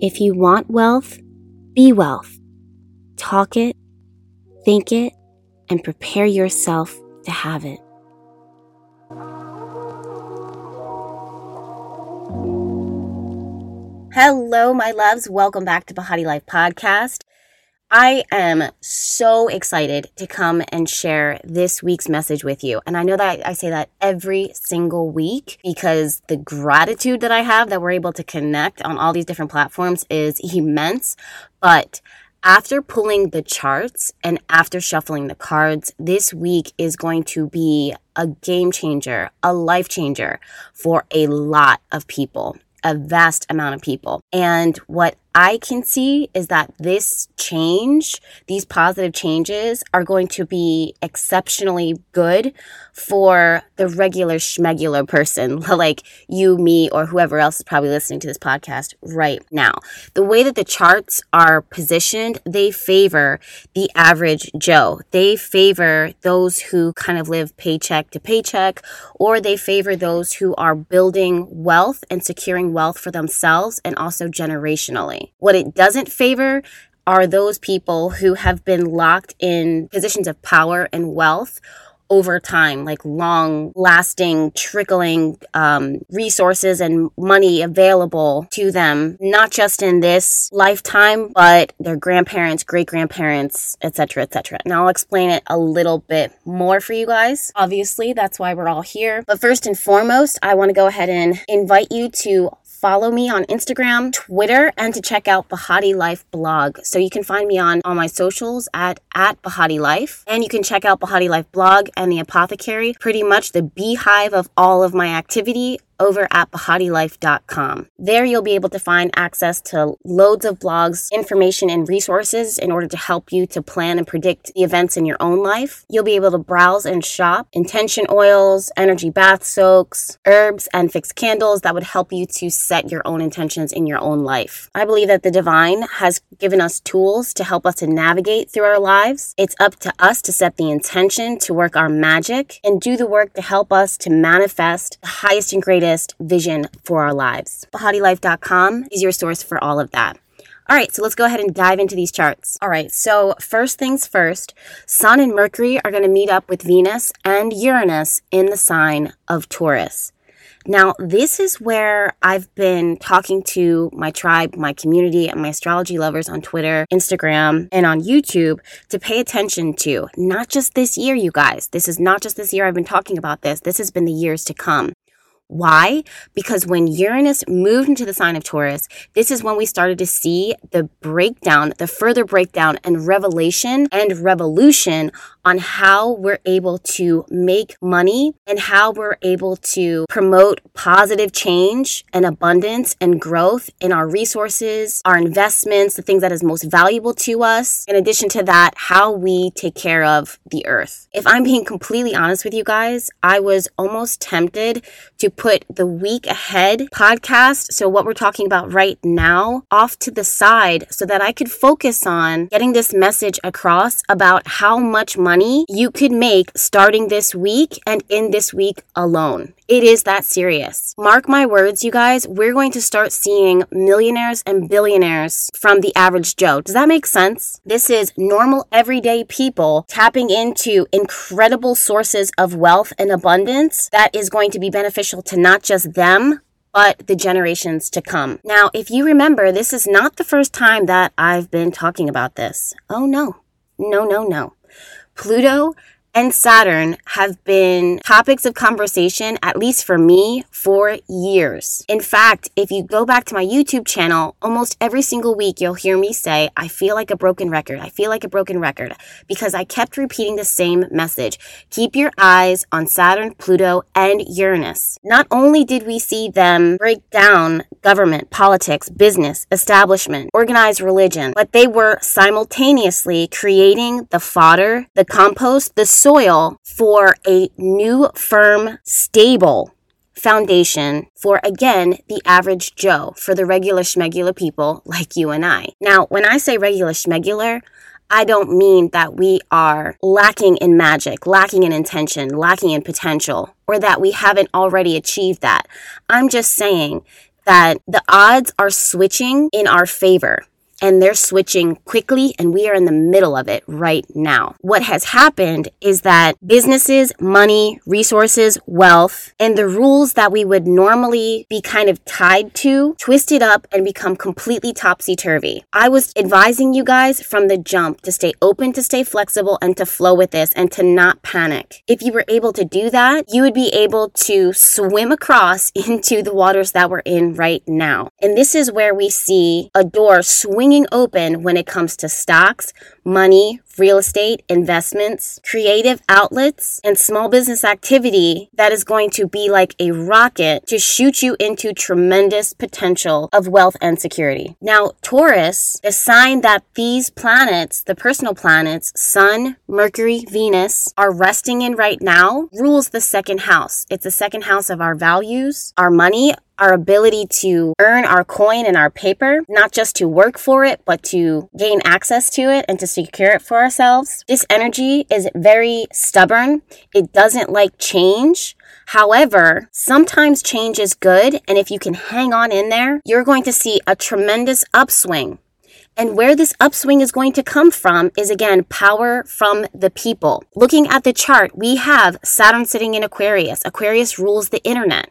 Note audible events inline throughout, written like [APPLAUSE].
If you want wealth, be wealth. Talk it, think it, and prepare yourself to have it. Hello, my loves. Welcome back to Bahati Life Podcast. I am so excited to come and share this week's message with you. And I know that I say that every single week because the gratitude that I have that we're able to connect on all these different platforms is immense. But after pulling the charts and after shuffling the cards, this week is going to be a game changer, a life changer for a lot of people a vast amount of people. And what I can see is that this change, these positive changes are going to be exceptionally good for the regular schmegular person, [LAUGHS] like you, me, or whoever else is probably listening to this podcast right now. The way that the charts are positioned, they favor the average Joe. They favor those who kind of live paycheck to paycheck, or they favor those who are building wealth and securing wealth for themselves and also generationally. What it doesn't favor are those people who have been locked in positions of power and wealth over time, like long lasting, trickling um, resources and money available to them, not just in this lifetime, but their grandparents, great grandparents, etc., etc. And I'll explain it a little bit more for you guys. Obviously, that's why we're all here. But first and foremost, I want to go ahead and invite you to follow me on Instagram, Twitter, and to check out Bahati Life blog. So you can find me on all my socials at, at Bahati Life. And you can check out Bahati Life blog and the apothecary, pretty much the beehive of all of my activity over at BahatiLife.com. There you'll be able to find access to loads of blogs, information, and resources in order to help you to plan and predict the events in your own life. You'll be able to browse and shop intention oils, energy bath soaks, herbs, and fixed candles that would help you to set your own intentions in your own life. I believe that the divine has given us tools to help us to navigate through our lives. It's up to us to set the intention to work our magic and do the work to help us to manifest the highest and greatest vision for our lives. BahatiLife.com is your source for all of that. All right, so let's go ahead and dive into these charts. All right, so first things first, Sun and Mercury are going to meet up with Venus and Uranus in the sign of Taurus. Now, this is where I've been talking to my tribe, my community, and my astrology lovers on Twitter, Instagram, and on YouTube to pay attention to. Not just this year, you guys. This is not just this year I've been talking about this. This has been the years to come. Why? Because when Uranus moved into the sign of Taurus, this is when we started to see the breakdown, the further breakdown and revelation and revolution on how we're able to make money and how we're able to promote positive change and abundance and growth in our resources, our investments, the things that is most valuable to us. In addition to that, how we take care of the earth. If I'm being completely honest with you guys, I was almost tempted to put the week ahead podcast, so what we're talking about right now, off to the side so that I could focus on getting this message across about how much money you could make starting this week and in this week alone. It is that serious. Mark my words, you guys, we're going to start seeing millionaires and billionaires from the average Joe. Does that make sense? This is normal, everyday people tapping into incredible sources of wealth and abundance that is going to be beneficial to not just them, but the generations to come. Now, if you remember, this is not the first time that I've been talking about this. Oh no. No, no, no. Pluto and Saturn have been topics of conversation, at least for me, for years. In fact, if you go back to my YouTube channel, almost every single week you'll hear me say, I feel like a broken record. I feel like a broken record because I kept repeating the same message. Keep your eyes on Saturn, Pluto, and Uranus. Not only did we see them break down government, politics, business, establishment, organized religion, but they were simultaneously creating the fodder, the compost, the soil for a new, firm, stable foundation for again the average Joe, for the regular schmegular people like you and I. Now, when I say regular schmegular, I don't mean that we are lacking in magic, lacking in intention, lacking in potential, or that we haven't already achieved that. I'm just saying that the odds are switching in our favor and they're switching quickly and we are in the middle of it right now. What has happened is that businesses, money, resources, wealth, and the rules that we would normally be kind of tied to twisted up and become completely topsy turvy. I was advising you guys from the jump to stay open, to stay flexible, and to flow with this and to not panic. If you were able to do that, you would be able to swim across [LAUGHS] into the waters that we're in right now. And this is where we see a door swinging swinging open when it comes to stocks, money, real estate, investments, creative outlets, and small business activity that is going to be like a rocket to shoot you into tremendous potential of wealth and security. Now, Taurus, the sign that these planets, the personal planets, Sun, Mercury, Venus, are resting in right now, rules the second house. It's the second house of our values, our money, our ability to earn our coin and our paper, not just to work for it, but to gain access to it and to secure it for ourselves. This energy is very stubborn. It doesn't like change. However, sometimes change is good. And if you can hang on in there, you're going to see a tremendous upswing. And where this upswing is going to come from is again power from the people. Looking at the chart, we have Saturn sitting in Aquarius. Aquarius rules the internet.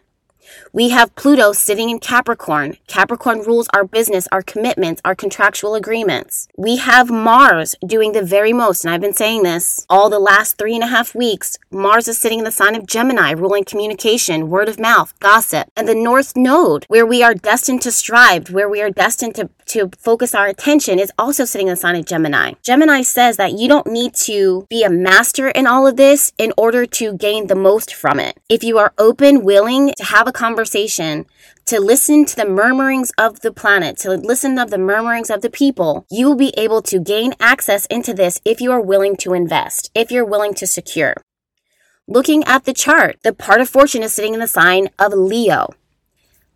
We have Pluto sitting in Capricorn. Capricorn rules our business, our commitments, our contractual agreements. We have Mars doing the very most, and I've been saying this all the last three and a half weeks. Mars is sitting in the sign of Gemini, ruling communication, word of mouth, gossip. And the North Node, where we are destined to strive, where we are destined to, to focus our attention, is also sitting in the sign of Gemini. Gemini says that you don't need to be a master in all of this in order to gain the most from it. If you are open, willing to have a conversation, to listen to the murmurings of the planet, to listen of the murmurings of the people, you will be able to gain access into this if you are willing to invest, if you're willing to secure. Looking at the chart, the part of fortune is sitting in the sign of Leo.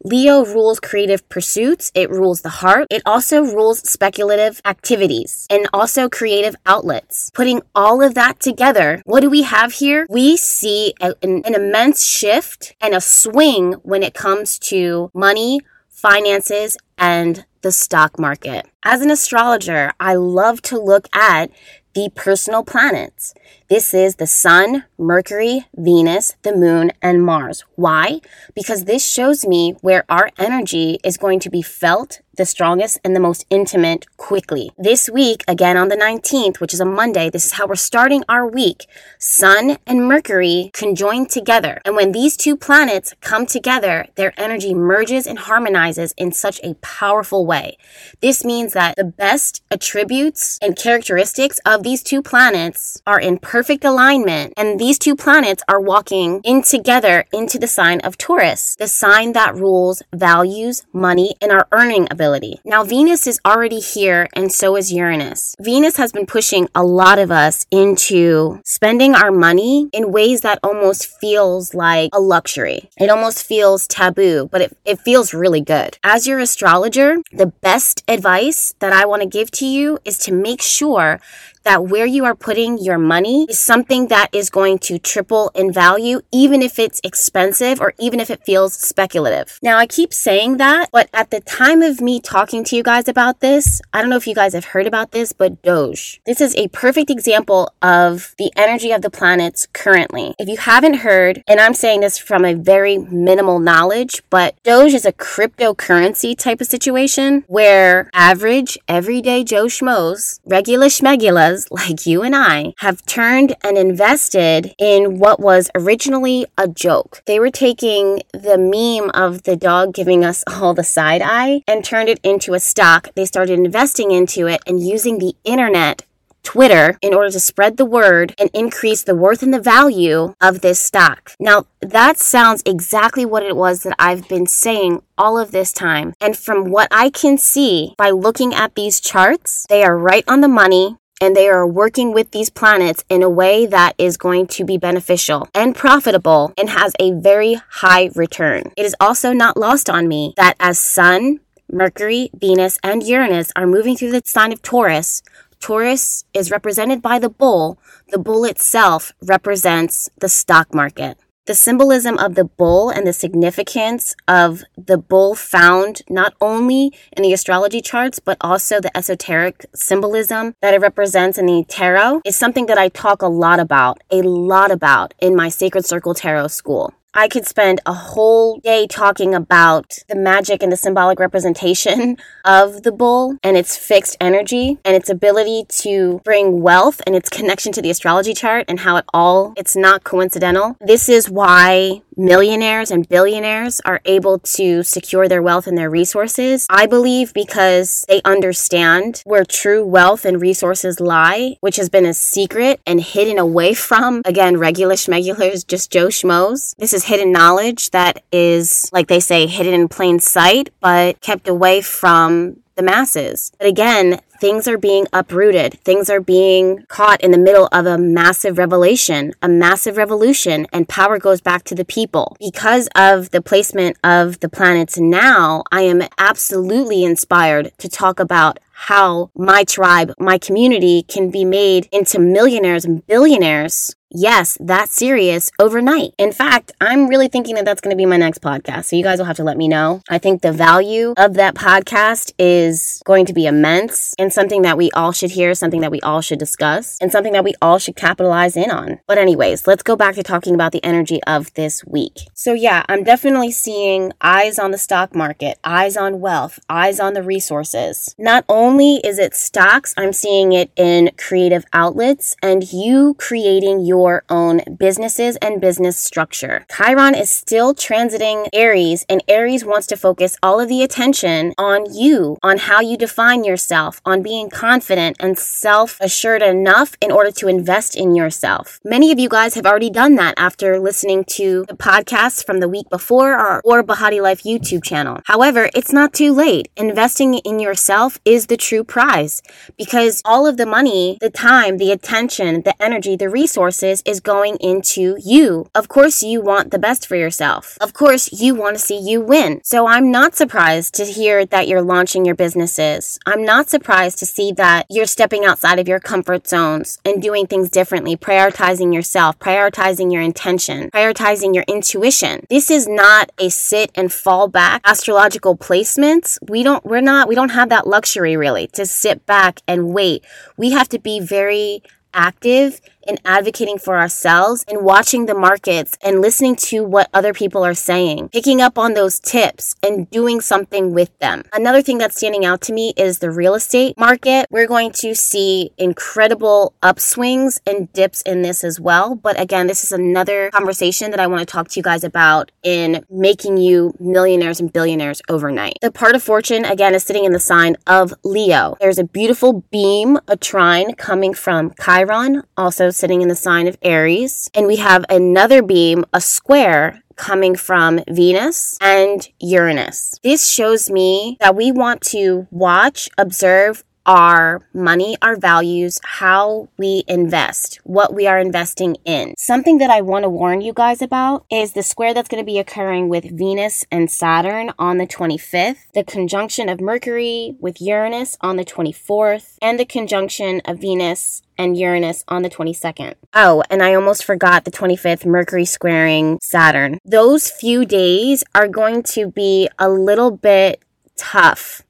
Leo rules creative pursuits, it rules the heart, it also rules speculative activities and also creative outlets. Putting all of that together, what do we have here? We see an, an immense shift and a swing when it comes to money, finances, and the stock market. As an astrologer, I love to look at the personal planets. This is the Sun, Mercury, Venus, the Moon, and Mars. Why? Because this shows me where our energy is going to be felt the strongest and the most intimate quickly. This week, again on the 19th, which is a Monday, this is how we're starting our week. Sun and Mercury conjoin together. And when these two planets come together, their energy merges and harmonizes in such a powerful way. This means that the best attributes and characteristics of these two planets are in perfect perfect alignment. And these two planets are walking in together into the sign of Taurus, the sign that rules values, money, and our earning ability. Now, Venus is already here, and so is Uranus. Venus has been pushing a lot of us into spending our money in ways that almost feels like a luxury. It almost feels taboo, but it, it feels really good. As your astrologer, the best advice that I want to give to you is to make sure that where you are putting your money is something that is going to triple in value, even if it's expensive or even if it feels speculative. Now, I keep saying that, but at the time of me talking to you guys about this, I don't know if you guys have heard about this, but Doge. This is a perfect example of the energy of the planets currently. If you haven't heard, and I'm saying this from a very minimal knowledge, but Doge is a cryptocurrency type of situation where average, everyday Joe Schmoes, regular schmegulas, like you and I, have turned and invested in what was originally a joke. They were taking the meme of the dog giving us [LAUGHS] all the side eye and turned it into a stock. They started investing into it and using the internet Twitter in order to spread the word and increase the worth and the value of this stock. Now, that sounds exactly what it was that I've been saying all of this time. And from what I can see by looking at these charts, they are right on the money and they are working with these planets in a way that is going to be beneficial and profitable and has a very high return. It is also not lost on me that as Sun, Mercury, Venus, and Uranus are moving through the sign of Taurus, Taurus is represented by the bull. The bull itself represents the stock market. The symbolism of the bull and the significance of the bull found not only in the astrology charts, but also the esoteric symbolism that it represents in the tarot is something that I talk a lot about, a lot about in my Sacred Circle Tarot school. I could spend a whole day talking about the magic and the symbolic representation [LAUGHS] of the bull and its fixed energy and its ability to bring wealth and its connection to the astrology chart and how it all, it's not coincidental. This is why millionaires and billionaires are able to secure their wealth and their resources. I believe because they understand where true wealth and resources lie, which has been a secret and hidden away from, again, regular schmegulars, just Joe Schmoes. This is hidden knowledge that is, like they say, hidden in plain sight, but kept away from the masses. But again, things are being uprooted. Things are being caught in the middle of a massive revelation, a massive revolution, and power goes back to the people. Because of the placement of the planets now, I am absolutely inspired to talk about how my tribe, my community can be made into millionaires and billionaires yes, that serious overnight. In fact, I'm really thinking that that's going to be my next podcast. So you guys will have to let me know. I think the value of that podcast is going to be immense and something that we all should hear, something that we all should discuss, and something that we all should capitalize in on. But, anyways, let's go back to talking about the energy of this week. So, yeah, I'm definitely seeing eyes on the stock market, eyes on wealth, eyes on the resources. Not only is it stocks, I'm seeing it in creative outlets and you creating your own businesses and business structure. Chiron is still transiting Aries, and Aries wants to focus all of the attention on you, on how you define yourself, on being confident and self assured enough in order to invest in yourself. Many of you guys have already done that after listening to the podcasts from the week before or, or Bahati Life YouTube channel. However, it's not too late. Investing in yourself is the true prize because all of the money, the time, the attention, the energy, the resources, resources is going into you. Of course, you want the best for yourself. Of course, you want to see you win. So I'm not surprised to hear that you're launching your businesses. I'm not surprised to see that you're stepping outside of your comfort zones and doing things differently, prioritizing yourself, prioritizing your intention, prioritizing your intuition. This is not a sit and fall back astrological placements. We don't, we're not, we don't have that luxury really to sit back and wait. We have to be very active in advocating for ourselves and watching the markets and listening to what other people are saying, picking up on those tips and doing something with them. Another thing that's standing out to me is the real estate market. We're going to see incredible upswings and dips in this as well. But again, this is another conversation that I want to talk to you guys about in making you millionaires and billionaires overnight. The part of fortune, again, is sitting in the sign of Leo. There's a beautiful beam, a trine coming from Chiron, also sitting in the sign of Aries. And we have another beam, a square coming from Venus and Uranus. This shows me that we want to watch, observe, our money, our values, how we invest, what we are investing in. Something that I want to warn you guys about is the square that's going to be occurring with Venus and Saturn on the 25th, the conjunction of Mercury with Uranus on the 24th, and the conjunction of Venus and Uranus on the 22nd. Oh, and I almost forgot the 25th, Mercury squaring Saturn. Those few days are going to be a little bit tough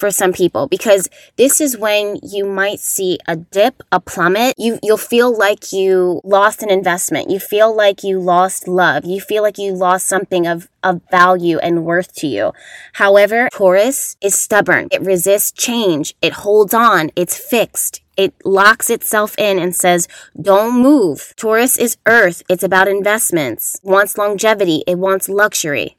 for some people because this is when you might see a dip, a plummet. You, you'll feel like you lost an investment. You feel like you lost love. You feel like you lost something of, of value and worth to you. However, Taurus is stubborn. It resists change. It holds on. It's fixed. It locks itself in and says, don't move. Taurus is earth. It's about investments. Wants longevity. It wants luxury.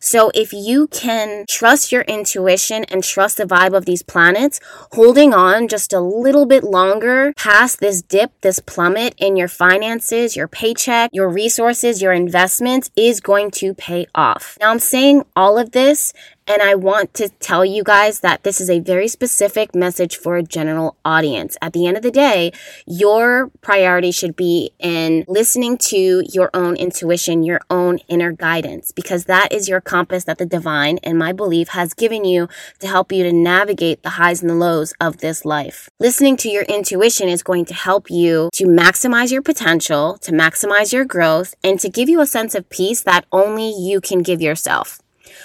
So if you can trust your intuition and trust the vibe of these planets, holding on just a little bit longer past this dip, this plummet in your finances, your paycheck, your resources, your investments is going to pay off. Now I'm saying all of this And I want to tell you guys that this is a very specific message for a general audience. At the end of the day, your priority should be in listening to your own intuition, your own inner guidance, because that is your compass that the divine, in my belief, has given you to help you to navigate the highs and the lows of this life. Listening to your intuition is going to help you to maximize your potential, to maximize your growth, and to give you a sense of peace that only you can give yourself.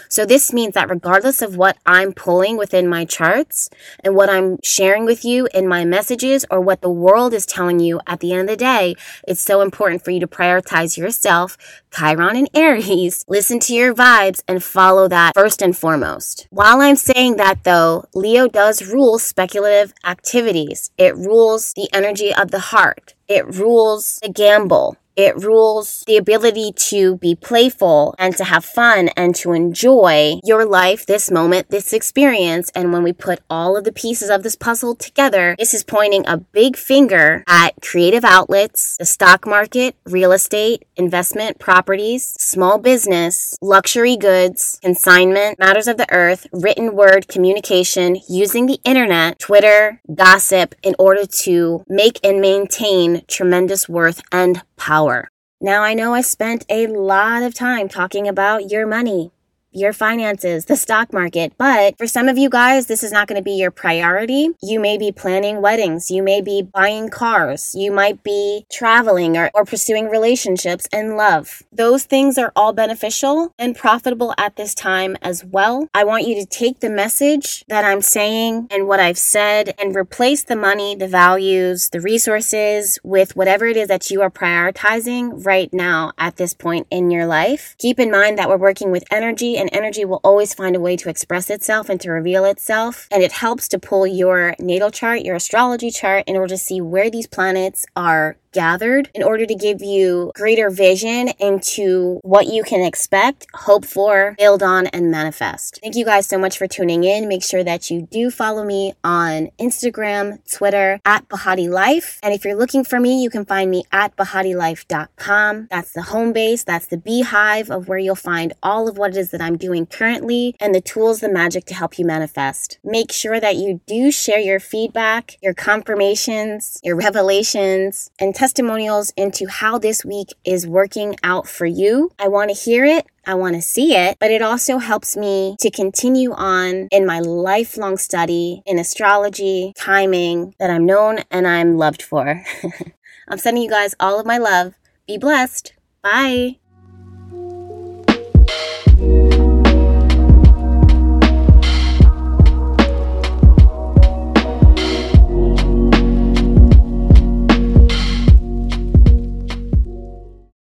So this means that regardless of what I'm pulling within my charts and what I'm sharing with you in my messages or what the world is telling you at the end of the day, it's so important for you to prioritize yourself, Chiron and Aries, [LAUGHS] listen to your vibes and follow that first and foremost. While I'm saying that though, Leo does rule speculative activities. It rules the energy of the heart. It rules the gamble. It rules the ability to be playful and to have fun and to enjoy your life, this moment, this experience. And when we put all of the pieces of this puzzle together, this is pointing a big finger at creative outlets, the stock market, real estate, investment properties, small business, luxury goods, consignment, matters of the earth, written word communication, using the internet, Twitter, gossip in order to make and maintain tremendous worth and power. Now, I know I spent a lot of time talking about your money, your finances, the stock market. But for some of you guys, this is not going to be your priority. You may be planning weddings. You may be buying cars. You might be traveling or, or pursuing relationships and love. Those things are all beneficial and profitable at this time as well. I want you to take the message that I'm saying and what I've said and replace the money, the values, the resources with whatever it is that you are prioritizing right now at this point in your life. Keep in mind that we're working with energy and energy will always find a way to express itself and to reveal itself. And it helps to pull your natal chart, your astrology chart, in order to see where these planets are gathered in order to give you greater vision into what you can expect, hope for, build on, and manifest. Thank you guys so much for tuning in. Make sure that you do follow me on Instagram, Twitter, at Bahati Life. And if you're looking for me, you can find me at BahatiLife.com. That's the home base, that's the beehive of where you'll find all of what it is that I'm doing currently and the tools, the magic to help you manifest. Make sure that you do share your feedback, your confirmations, your revelations, and testimonials into how this week is working out for you. I want to hear it. I want to see it, but it also helps me to continue on in my lifelong study in astrology, timing that I'm known and I'm loved for. [LAUGHS] I'm sending you guys all of my love. Be blessed. Bye.